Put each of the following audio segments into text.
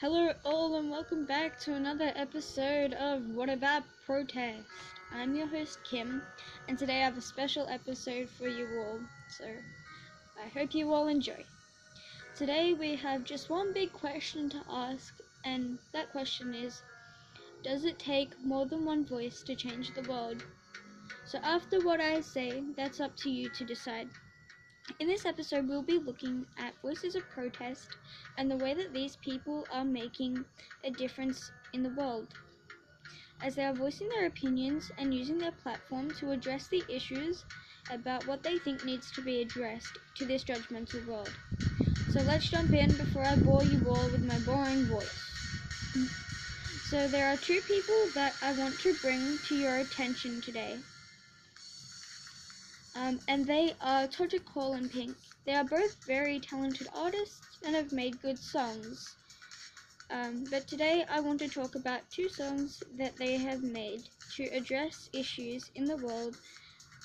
Hello, all, and welcome back to another episode of What About Protest? I'm your host, Kim, and today I have a special episode for you all, so I hope you all enjoy. Today we have just one big question to ask, and that question is Does it take more than one voice to change the world? So, after what I say, that's up to you to decide. In this episode, we'll be looking at voices of protest and the way that these people are making a difference in the world. As they are voicing their opinions and using their platform to address the issues about what they think needs to be addressed to this judgmental world. So let's jump in before I bore you all with my boring voice. So there are two people that I want to bring to your attention today. Um, and they are Todrick Hall and Pink. They are both very talented artists and have made good songs. Um, but today I want to talk about two songs that they have made to address issues in the world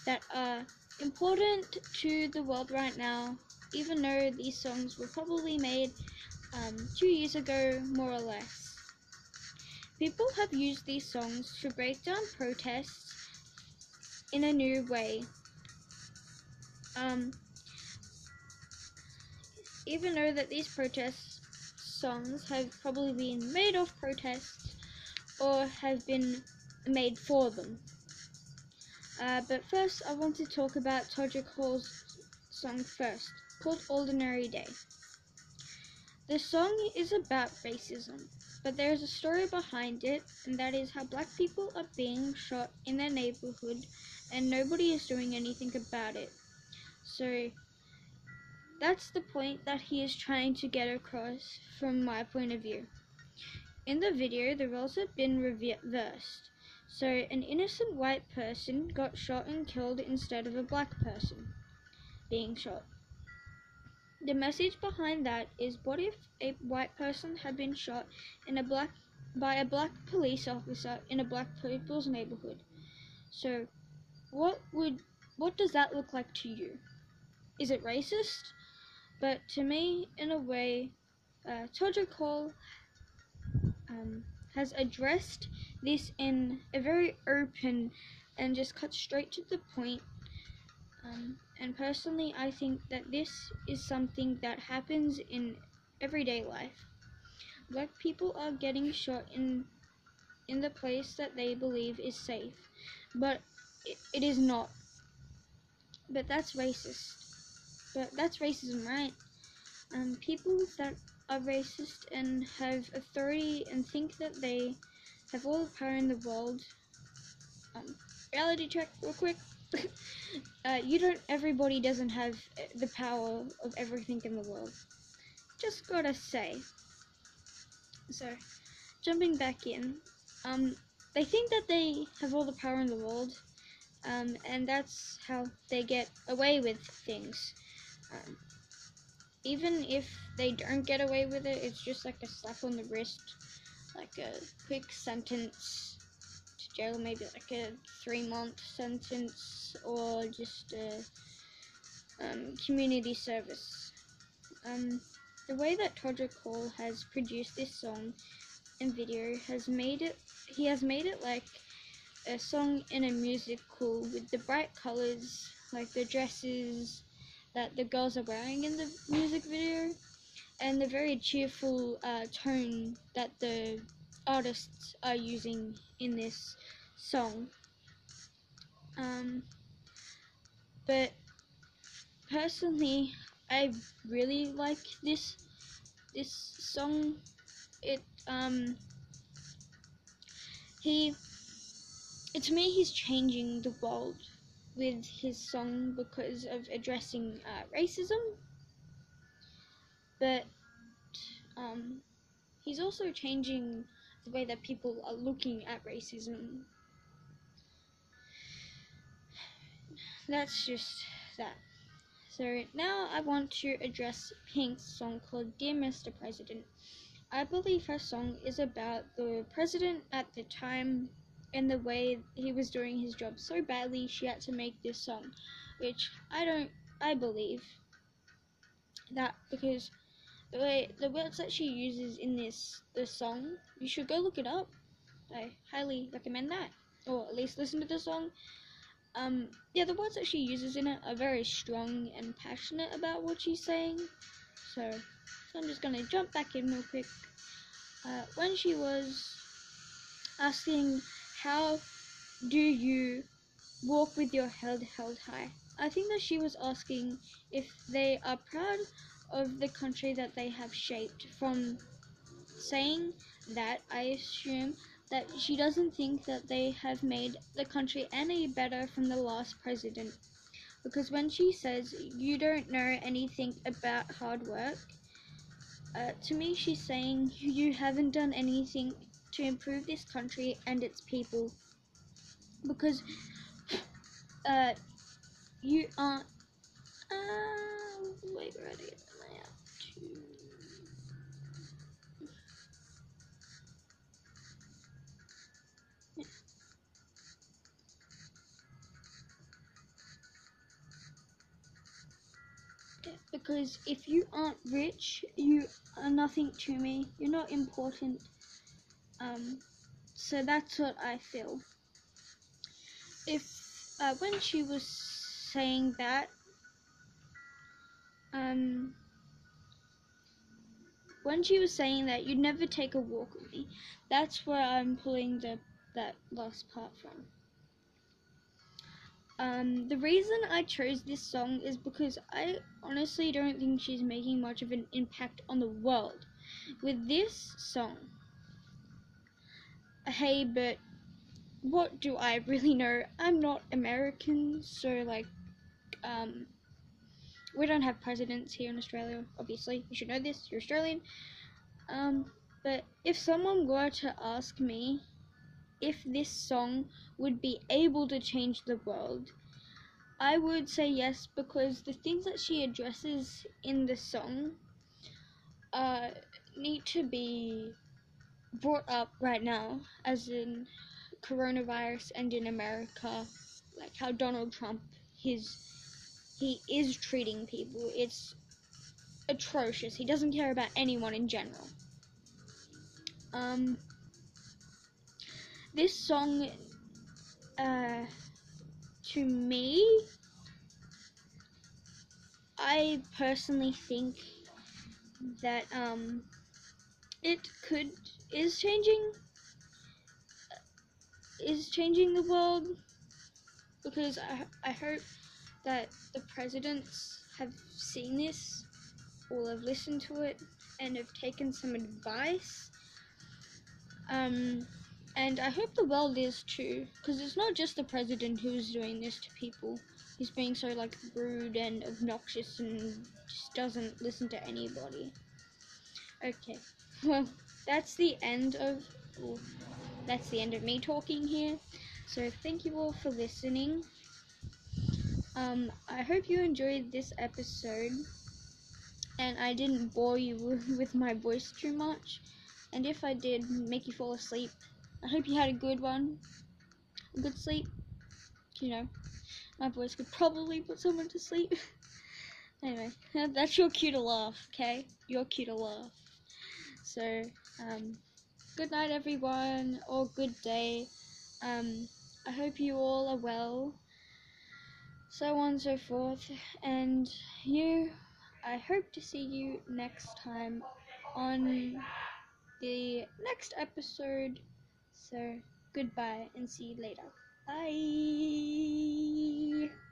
that are important to the world right now, even though these songs were probably made um, two years ago, more or less. People have used these songs to break down protests in a new way um, even though that these protest songs have probably been made of protests or have been made for them. Uh, but first, I want to talk about Todrick Hall's song first, called Ordinary Day. The song is about racism, but there is a story behind it, and that is how black people are being shot in their neighborhood and nobody is doing anything about it. So that's the point that he is trying to get across from my point of view. In the video, the roles have been reversed. So an innocent white person got shot and killed instead of a black person being shot. The message behind that is what if a white person had been shot in a black by a black police officer in a black people's neighborhood? So what would what does that look like to you? Is it racist? But to me, in a way, uh, Todrick Hall um, has addressed this in a very open and just cut straight to the point. Um, and personally, I think that this is something that happens in everyday life. Black people are getting shot in in the place that they believe is safe, but it, it is not. But that's racist. But that's racism, right? Um, people that are racist and have authority and think that they have all the power in the world. Um, reality check, real quick. uh, you don't. Everybody doesn't have the power of everything in the world. Just gotta say. So, jumping back in, um, they think that they have all the power in the world, um, and that's how they get away with things. Even if they don't get away with it, it's just like a slap on the wrist, like a quick sentence to jail, maybe like a three month sentence, or just a um, community service. Um, the way that Todrick Hall has produced this song and video has made it, he has made it like a song in a musical with the bright colors, like the dresses that the girls are wearing in the music video and the very cheerful uh, tone that the artists are using in this song. Um, but personally, I really like this this song. It um he to me he's changing the world with his song because of addressing uh, racism, but um, he's also changing the way that people are looking at racism. that's just that. So now I want to address Pink's song called Dear Mr. President. I believe her song is about the president at the time and the way he was doing his job so badly she had to make this song, which I don't I believe that because the way the words that she uses in this this song, you should go look it up. I highly recommend that, or at least listen to the song. Um, yeah, the words that she uses in it are very strong and passionate about what she's saying. So, so I'm just gonna jump back in real quick. Uh, when she was asking how do you walk with your head held high, I think that she was asking if they are proud of the country that they have shaped. From saying that, I assume that she doesn't think that they have made the country any better from the last president. Because when she says you don't know anything about hard work, uh, to me she's saying you haven't done anything to improve this country and its people. Because uh, you aren't. Uh, wait, ready? because if you aren't rich, you are nothing to me. You're not important. Um, so that's what I feel. If uh, when she was saying that, um, when she was saying that you'd never take a walk with me, that's where I'm pulling the that last part from. Um, the reason I chose this song is because I honestly don't think she's making much of an impact on the world with this song. Hey, but what do I really know? I'm not American, so like, um, we don't have presidents here in Australia. Obviously, you should know this. You're Australian. Um, but if someone were to ask me if this song would be able to change the world, I would say yes because the things that she addresses in the song uh, need to be brought up right now, as in coronavirus and in America, like how Donald Trump his he is treating people. It's atrocious. He doesn't care about anyone in general. Um, this song, uh, to me, I personally think that um, it could is changing is changing the world because I I hope that the presidents have seen this or have listened to it and have taken some advice. Um, and I hope the world is too, because it's not just the president who's doing this to people. He's being so like rude and obnoxious and just doesn't listen to anybody. Okay, well that's the end of. Well, that's the end of me talking here. So thank you all for listening. Um, I hope you enjoyed this episode, and I didn't bore you with my voice too much. And if I did make you fall asleep, I hope you had a good one. A good sleep. You know, my voice could probably put someone to sleep. anyway, that's your cue to laugh, okay? Your cue to laugh. So, um, good night, everyone, or good day. Um, I hope you all are well. So on and so forth. And you, I hope to see you next time on the next episode. So, goodbye and see you later. Bye.